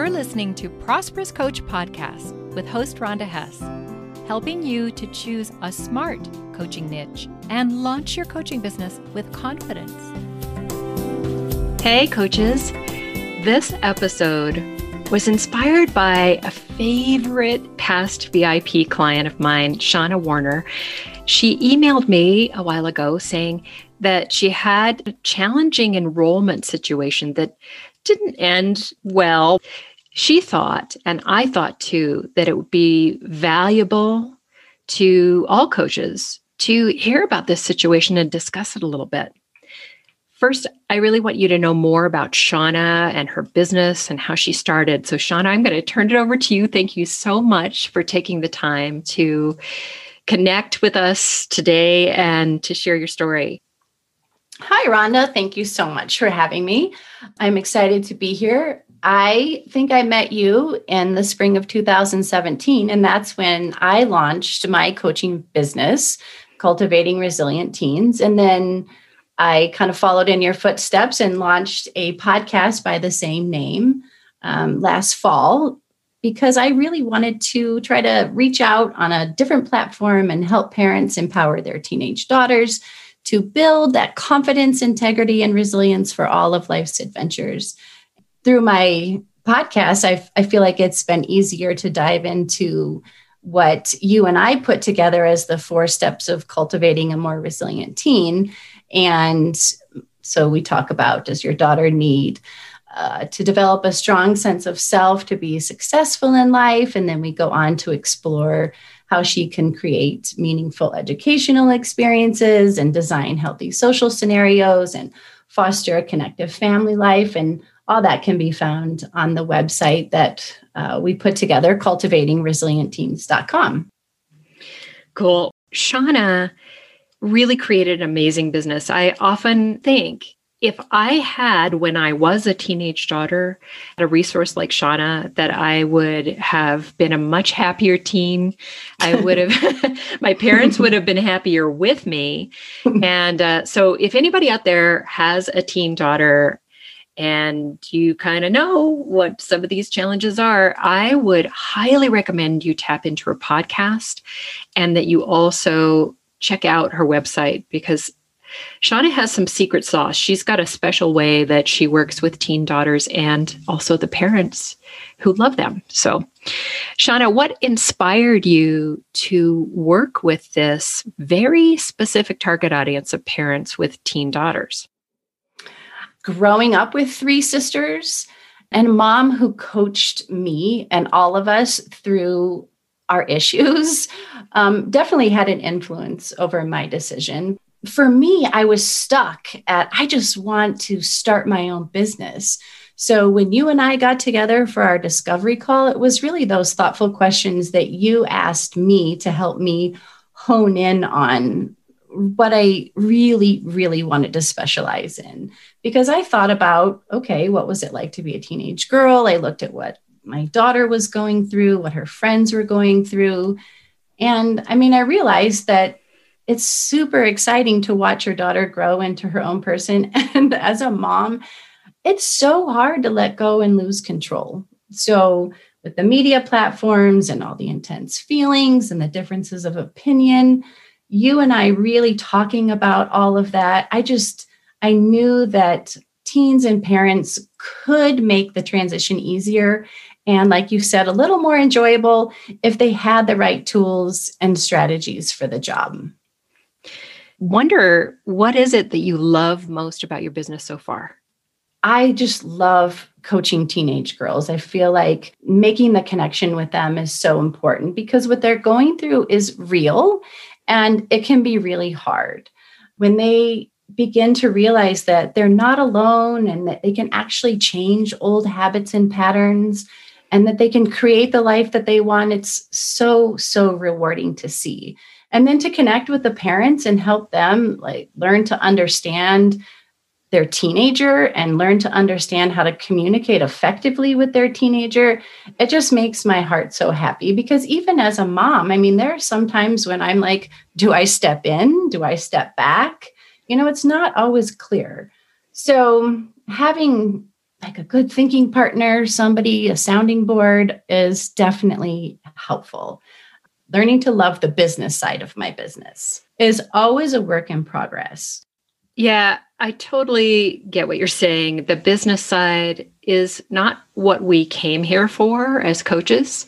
You're listening to Prosperous Coach Podcast with host Rhonda Hess, helping you to choose a smart coaching niche and launch your coaching business with confidence. Hey, coaches. This episode was inspired by a favorite past VIP client of mine, Shauna Warner. She emailed me a while ago saying that she had a challenging enrollment situation that didn't end well. She thought, and I thought too, that it would be valuable to all coaches to hear about this situation and discuss it a little bit. First, I really want you to know more about Shauna and her business and how she started. So, Shauna, I'm going to turn it over to you. Thank you so much for taking the time to connect with us today and to share your story. Hi, Rhonda. Thank you so much for having me. I'm excited to be here. I think I met you in the spring of 2017, and that's when I launched my coaching business, Cultivating Resilient Teens. And then I kind of followed in your footsteps and launched a podcast by the same name um, last fall because I really wanted to try to reach out on a different platform and help parents empower their teenage daughters to build that confidence, integrity, and resilience for all of life's adventures. Through my podcast, I, I feel like it's been easier to dive into what you and I put together as the four steps of cultivating a more resilient teen and so we talk about does your daughter need uh, to develop a strong sense of self to be successful in life? And then we go on to explore how she can create meaningful educational experiences and design healthy social scenarios and foster a connective family life. And all that can be found on the website that uh, we put together, cultivatingresilientteens.com. Cool. Shauna really created an amazing business. I often think if I had, when I was a teenage daughter, a resource like Shauna, that I would have been a much happier teen. I would have, my parents would have been happier with me. And uh, so, if anybody out there has a teen daughter and you kind of know what some of these challenges are, I would highly recommend you tap into her podcast and that you also check out her website because Shauna has some secret sauce. She's got a special way that she works with teen daughters and also the parents who love them. So, Shauna, what inspired you to work with this very specific target audience of parents with teen daughters? Growing up with three sisters and a mom who coached me and all of us through our issues um, definitely had an influence over my decision. For me, I was stuck at, I just want to start my own business. So when you and I got together for our discovery call, it was really those thoughtful questions that you asked me to help me hone in on what I really, really wanted to specialize in. Because I thought about, okay, what was it like to be a teenage girl? I looked at what my daughter was going through, what her friends were going through. And I mean, I realized that it's super exciting to watch your daughter grow into her own person. And as a mom, it's so hard to let go and lose control. So, with the media platforms and all the intense feelings and the differences of opinion, you and I really talking about all of that, I just, I knew that teens and parents could make the transition easier and like you said, a little more enjoyable if they had the right tools and strategies for the job. Wonder what is it that you love most about your business so far? I just love coaching teenage girls. I feel like making the connection with them is so important because what they're going through is real and it can be really hard. When they begin to realize that they're not alone and that they can actually change old habits and patterns and that they can create the life that they want. It's so, so rewarding to see. And then to connect with the parents and help them like learn to understand their teenager and learn to understand how to communicate effectively with their teenager, it just makes my heart so happy because even as a mom, I mean, there are some times when I'm like, do I step in? Do I step back? You know, it's not always clear. So having like a good thinking partner, somebody, a sounding board is definitely helpful. Learning to love the business side of my business is always a work in progress. Yeah, I totally get what you're saying. The business side is not what we came here for as coaches.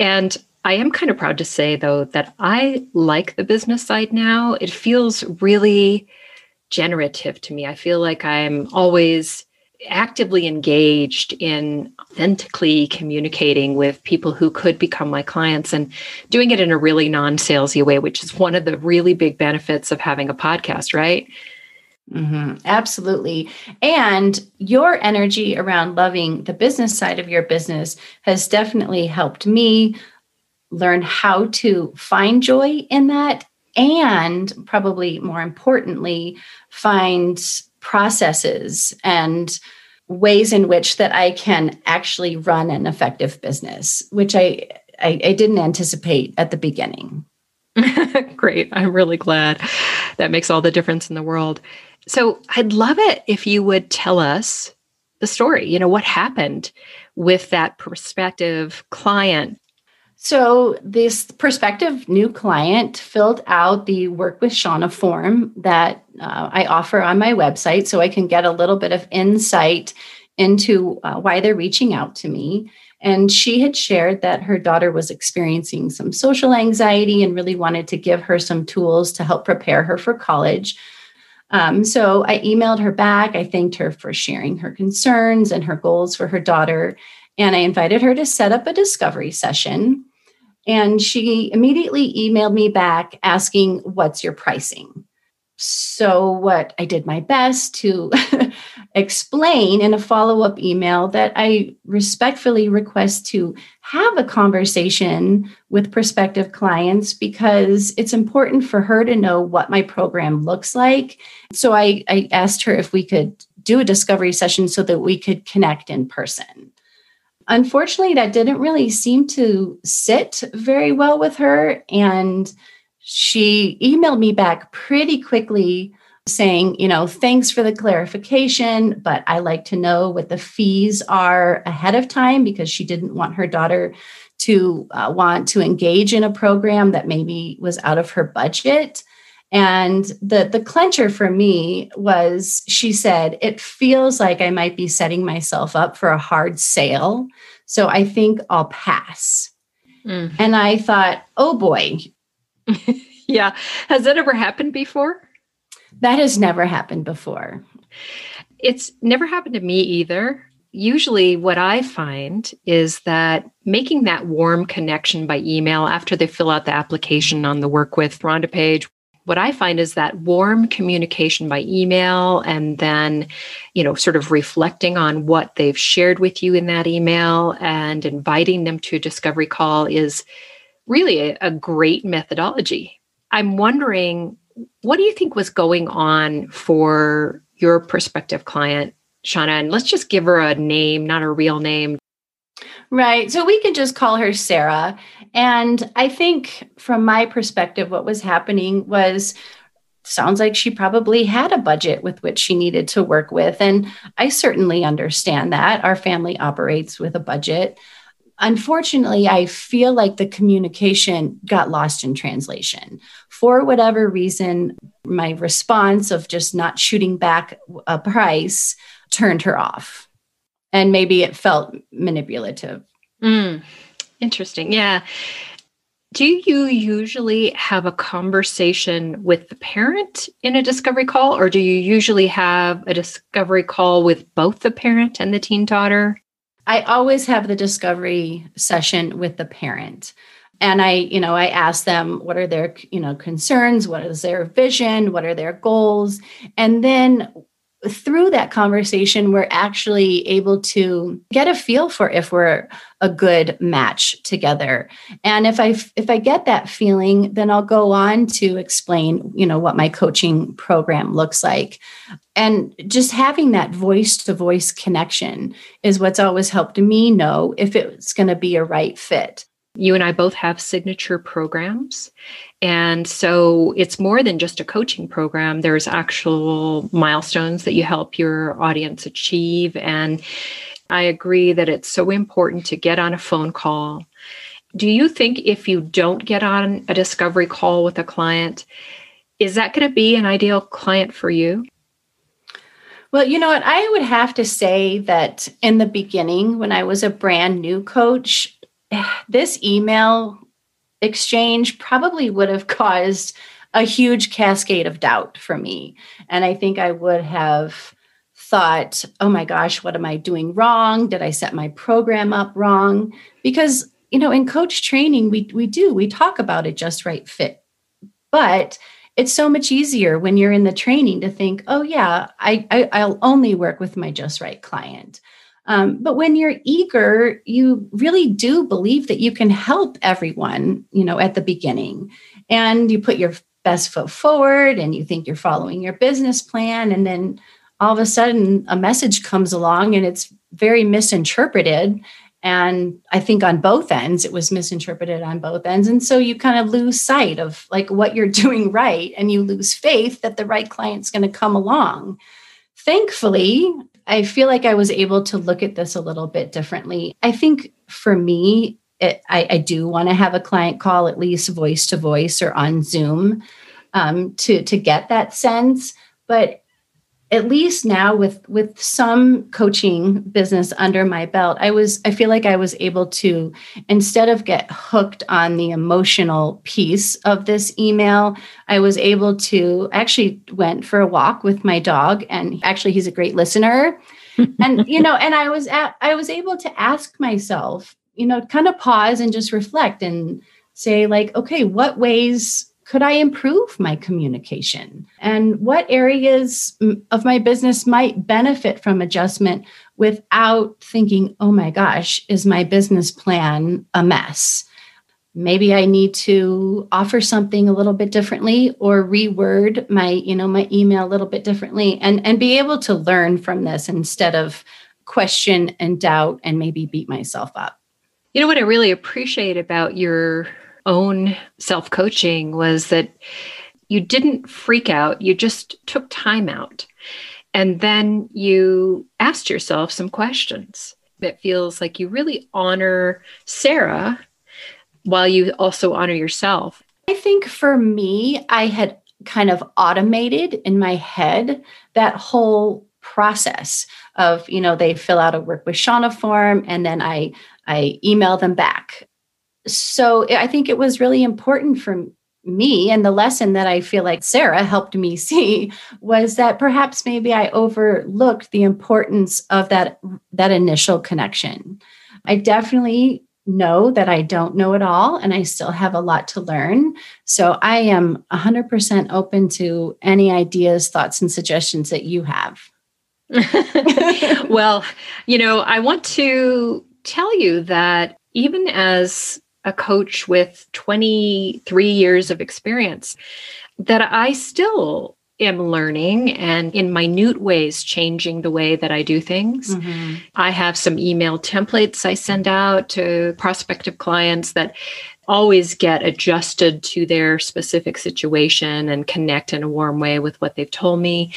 And I am kind of proud to say, though, that I like the business side now. It feels really generative to me. I feel like I'm always actively engaged in authentically communicating with people who could become my clients and doing it in a really non salesy way, which is one of the really big benefits of having a podcast, right? Mm-hmm. Absolutely. And your energy around loving the business side of your business has definitely helped me learn how to find joy in that. And probably more importantly, find processes and ways in which that I can actually run an effective business, which I, I, I didn't anticipate at the beginning. Great. I'm really glad. That makes all the difference in the world. So I'd love it if you would tell us the story. You know, what happened with that prospective client? So, this prospective new client filled out the work with Shauna form that uh, I offer on my website so I can get a little bit of insight into uh, why they're reaching out to me. And she had shared that her daughter was experiencing some social anxiety and really wanted to give her some tools to help prepare her for college. Um, so I emailed her back. I thanked her for sharing her concerns and her goals for her daughter. And I invited her to set up a discovery session. And she immediately emailed me back asking, What's your pricing? So, what I did my best to explain in a follow up email that I respectfully request to have a conversation with prospective clients because it's important for her to know what my program looks like. So, I, I asked her if we could do a discovery session so that we could connect in person. Unfortunately, that didn't really seem to sit very well with her. And she emailed me back pretty quickly saying, you know, thanks for the clarification, but I like to know what the fees are ahead of time because she didn't want her daughter to uh, want to engage in a program that maybe was out of her budget. And the the clencher for me was she said, it feels like I might be setting myself up for a hard sale. So I think I'll pass. Mm. And I thought, oh boy, yeah. Has that ever happened before? That has never happened before. It's never happened to me either. Usually, what I find is that making that warm connection by email after they fill out the application on the Work with Rhonda page, what I find is that warm communication by email and then, you know, sort of reflecting on what they've shared with you in that email and inviting them to a discovery call is really a, a great methodology. I'm wondering, what do you think was going on for your prospective client, Shauna? And let's just give her a name, not a real name. Right. So we can just call her Sarah. And I think from my perspective, what was happening was sounds like she probably had a budget with which she needed to work with. And I certainly understand that. Our family operates with a budget unfortunately, I feel like the communication got lost in translation. For whatever reason, my response of just not shooting back a price turned her off. And maybe it felt manipulative. Mm, interesting. Yeah. Do you usually have a conversation with the parent in a discovery call, or do you usually have a discovery call with both the parent and the teen daughter? I always have the discovery session with the parent. And I, you know, I ask them what are their, you know, concerns, what is their vision, what are their goals? And then through that conversation, we're actually able to get a feel for if we're a good match together. And if I if I get that feeling, then I'll go on to explain, you know, what my coaching program looks like. And just having that voice to voice connection is what's always helped me know if it's going to be a right fit. You and I both have signature programs. And so it's more than just a coaching program. There's actual milestones that you help your audience achieve. And I agree that it's so important to get on a phone call. Do you think if you don't get on a discovery call with a client, is that going to be an ideal client for you? Well, you know what? I would have to say that in the beginning, when I was a brand new coach, this email exchange probably would have caused a huge cascade of doubt for me. And I think I would have thought, oh my gosh, what am I doing wrong? Did I set my program up wrong? Because, you know, in coach training, we, we do, we talk about a just right fit. But it's so much easier when you're in the training to think, oh yeah, I, I will only work with my just right client. Um, but when you're eager, you really do believe that you can help everyone, you know, at the beginning, and you put your best foot forward, and you think you're following your business plan, and then all of a sudden a message comes along and it's very misinterpreted. And i think on both ends it was misinterpreted on both ends. And so you kind of lose sight of like what you're doing right and you lose faith that the right client's going to come along. Thankfully i feel like i was able to look at this a little bit differently. I think for me it, I, I, do want to have a client call at least voice to voice or on zoom um, to to get that sense but at least now with with some coaching business under my belt i was i feel like i was able to instead of get hooked on the emotional piece of this email i was able to actually went for a walk with my dog and actually he's a great listener. And you know and i was at, i was able to ask myself you know kind of pause and just reflect and say like okay what ways could I improve my communication? And what areas of my business might benefit from adjustment without thinking, oh my gosh, is my business plan a mess? Maybe I need to offer something a little bit differently or reword my, you know, my email a little bit differently and, and be able to learn from this instead of question and doubt and maybe beat myself up. You know what I really appreciate about your own self coaching was that you didn't freak out, you just took time out. And then you asked yourself some questions. It feels like you really honor Sarah while you also honor yourself. I think for me, I had kind of automated in my head that whole process of, you know, they fill out a work with Shauna form and then I I email them back so I think it was really important for me and the lesson that I feel like Sarah helped me see was that perhaps maybe I overlooked the importance of that that initial connection. I definitely know that I don't know it all and I still have a lot to learn. So I am 100% open to any ideas, thoughts and suggestions that you have. well, you know, I want to tell you that even as a coach with 23 years of experience that I still am learning and in minute ways changing the way that I do things. Mm-hmm. I have some email templates I send out to prospective clients that always get adjusted to their specific situation and connect in a warm way with what they've told me.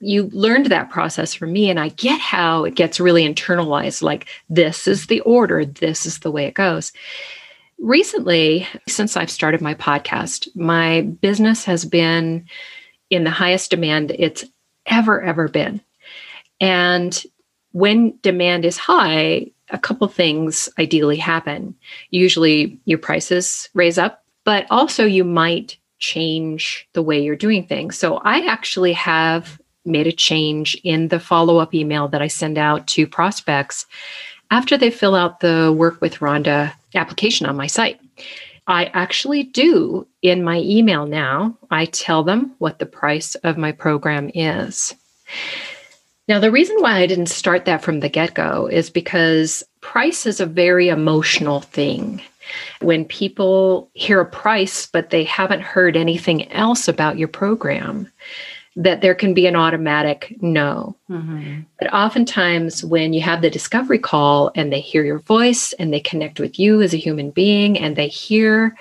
You learned that process from me, and I get how it gets really internalized like, this is the order, this is the way it goes. Recently, since I've started my podcast, my business has been in the highest demand it's ever, ever been. And when demand is high, a couple things ideally happen. Usually your prices raise up, but also you might change the way you're doing things. So I actually have made a change in the follow up email that I send out to prospects after they fill out the work with Rhonda application on my site. I actually do in my email now, I tell them what the price of my program is. Now, the reason why I didn't start that from the get go is because price is a very emotional thing. When people hear a price, but they haven't heard anything else about your program, that there can be an automatic no. Mm-hmm. But oftentimes, when you have the discovery call and they hear your voice and they connect with you as a human being and they hear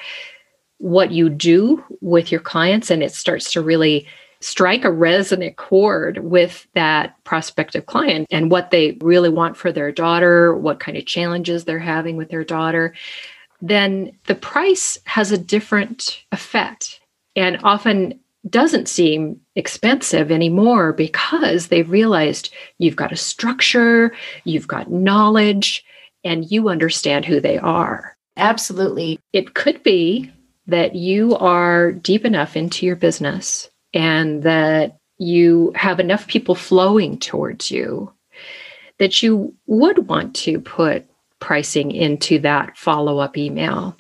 what you do with your clients, and it starts to really strike a resonant chord with that prospective client and what they really want for their daughter, what kind of challenges they're having with their daughter, then the price has a different effect. And often doesn't seem expensive anymore because they've realized you've got a structure, you've got knowledge, and you understand who they are. Absolutely. It could be that you are deep enough into your business and that you have enough people flowing towards you that you would want to put pricing into that follow up email.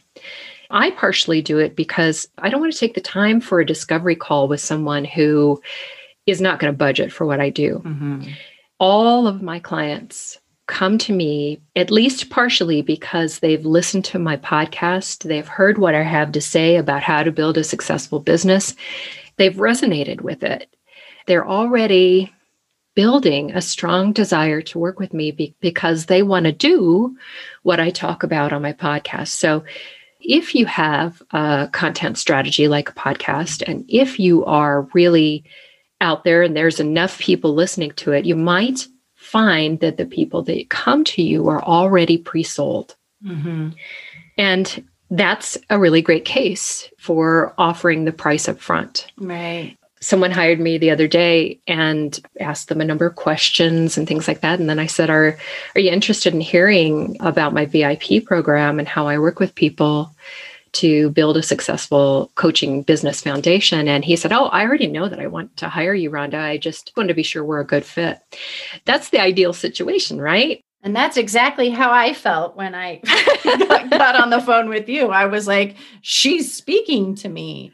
I partially do it because I don't want to take the time for a discovery call with someone who is not going to budget for what I do. Mm-hmm. All of my clients come to me at least partially because they've listened to my podcast, they've heard what I have to say about how to build a successful business, they've resonated with it. They're already building a strong desire to work with me be- because they want to do what I talk about on my podcast. So if you have a content strategy like a podcast, and if you are really out there and there's enough people listening to it, you might find that the people that come to you are already pre sold. Mm-hmm. And that's a really great case for offering the price up front. Right someone hired me the other day and asked them a number of questions and things like that. And then i said are are you interested in hearing about my vip program and how i work with people to build a successful coaching business foundation? And he said oh i already know that i want to hire you rhonda. I just want to be sure we're a good fit. That's the ideal situation right? And that's exactly how I felt when I got on the phone with you. I was like, she's speaking to me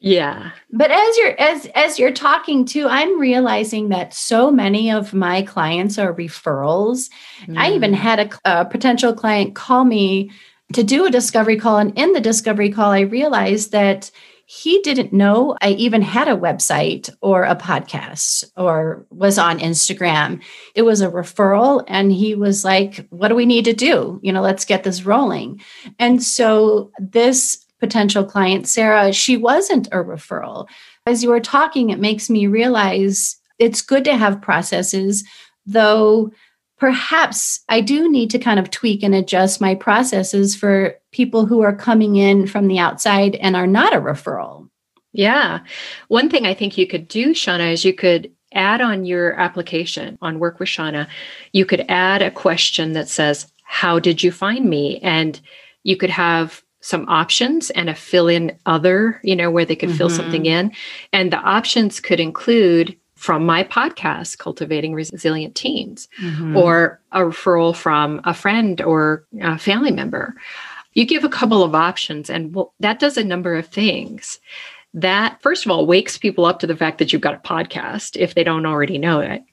yeah but as you're as as you're talking to i'm realizing that so many of my clients are referrals mm. i even mm. had a, a, potential client call me to do a discovery call and in the discovery call i realized that he didn't know i even had a website or a podcast or was on instagram it was a referral and he was like what do we need to do you know let's get this rolling and so this potential client, Sarah, she wasn't a referral. As you were talking, it makes me realize it's good to have processes, though perhaps I do need to kind of tweak and adjust my processes for people who are coming in from the outside and are not a referral. Yeah. One thing I think you could do, Shauna, is you could add on your application on Work with Shauna, you could add a question that says, How did you find me? And you could have some options and a fill in other, you know, where they could mm-hmm. fill something in. And the options could include from my podcast, Cultivating Resilient Teens, mm-hmm. or a referral from a friend or a family member. You give a couple of options, and well, that does a number of things. That, first of all, wakes people up to the fact that you've got a podcast if they don't already know it.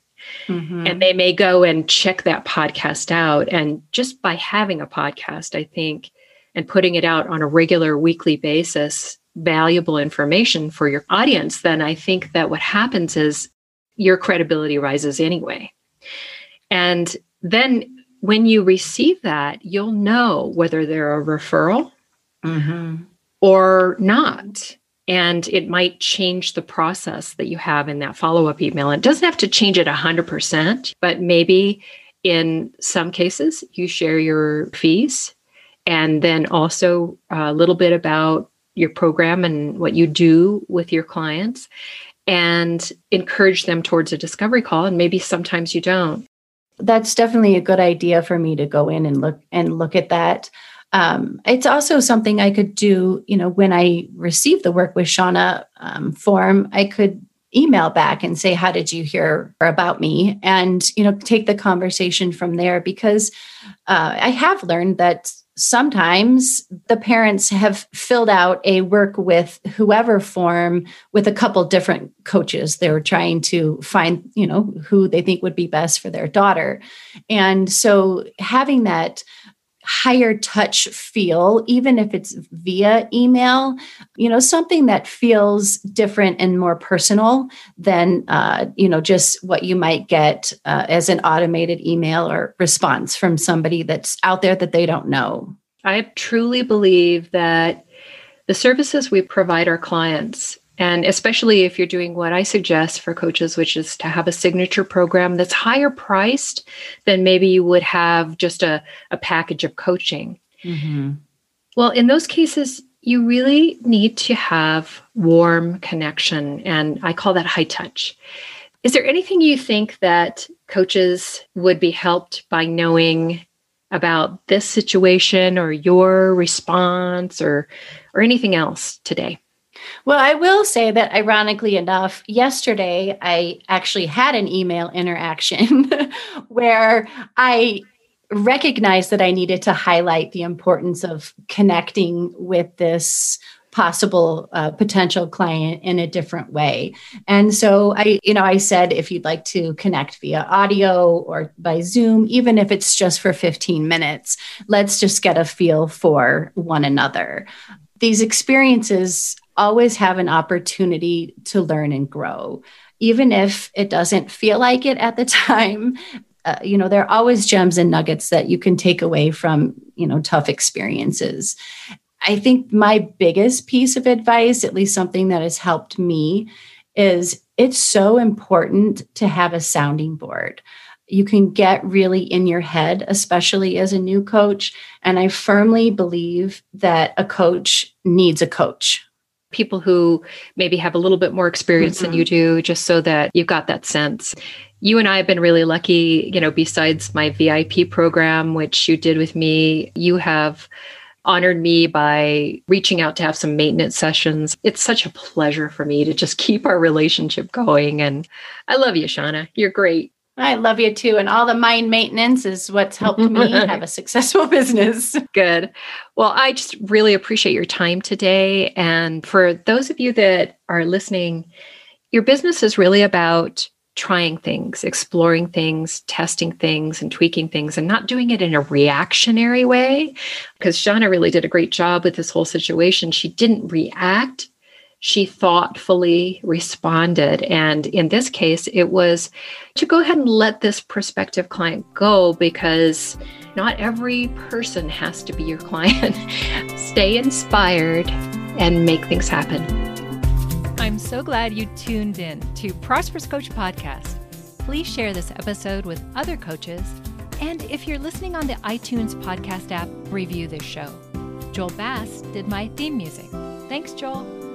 Mm-hmm. And they may go and check that podcast out. And just by having a podcast, I think and putting it out on a regular weekly basis, valuable information for your audience, then I think that what happens is your credibility rises anyway. And then when you receive that, you'll know whether they're a referral mm-hmm. or not. And it might change the process that you have in that follow up email. It doesn't have to change it 100%, but maybe in some cases you share your fees and then also a little bit about your program and what you do with your clients and encourage them towards a discovery call and maybe sometimes you don't. That's definitely a good idea for me to go in and look and look at that. Um, it's also something i could do you know when i receive the work with shauna um, form i could email back and say how did you hear about me? And you know take the conversation from there because uh, i have learned that sometimes the parents have filled out a work with whoever form with a couple different coaches. They were trying to find you know who they think would be best for their daughter. And so having that higher touch feel, even if it's via email, you know, something that feels different and more personal than, uh, you know, just what you might get uh, as an automated email or response from somebody that's out there that they don't know. I truly believe that the services we provide our clients and especially if you're doing what I suggest for coaches, which is to have a signature program that's higher priced than maybe you would have just a, a package of coaching. Mm-hmm. Well, in those cases, you really need to have warm connection. And I call that high touch. Is there anything you think that coaches would be helped by knowing about this situation or your response or or anything else today? Well, I will say that ironically enough, yesterday I actually had an email interaction where I recognized that I needed to highlight the importance of connecting with this possible uh, potential client in a different way. And so I, you know, I said if you'd like to connect via audio or by Zoom, even if it's just for 15 minutes, let's just get a feel for one another. These experiences always have an opportunity to learn and grow. Even if it doesn't feel like it at the time, uh, you know, there are always gems and nuggets that you can take away from, you know, tough experiences. I think my biggest piece of advice, at least something that has helped me, is it's so important to have a sounding board. You can get really in your head, especially as a new coach. And I firmly believe that a coach needs a coach people who maybe have a little bit more experience mm-hmm. than you do, just so that you've got that sense. You and I have been really lucky, you know, besides my VIP program, which you did with me, you have honored me by reaching out to have some maintenance sessions. It's such a pleasure for me to just keep our relationship going. And I love you, Shauna. You're great. I love you too. And all the mind maintenance is what's helped me have a successful business. Good. Well, I just really appreciate your time today. And for those of you that are listening, your business is really about trying things, exploring things, testing things, and tweaking things, and not doing it in a reactionary way. Because Shauna really did a great job with this whole situation. She didn't react she thoughtfully responded. And in this case, it was to go ahead and let this prospective client go because not every person has to be your client. Stay inspired and make things happen. I'm so glad you tuned in to Prosperous Coach Podcast. Please share this episode with other coaches. And if you're listening on the iTunes podcast app, review this show. Joel Bass did my theme music. Thanks, Joel.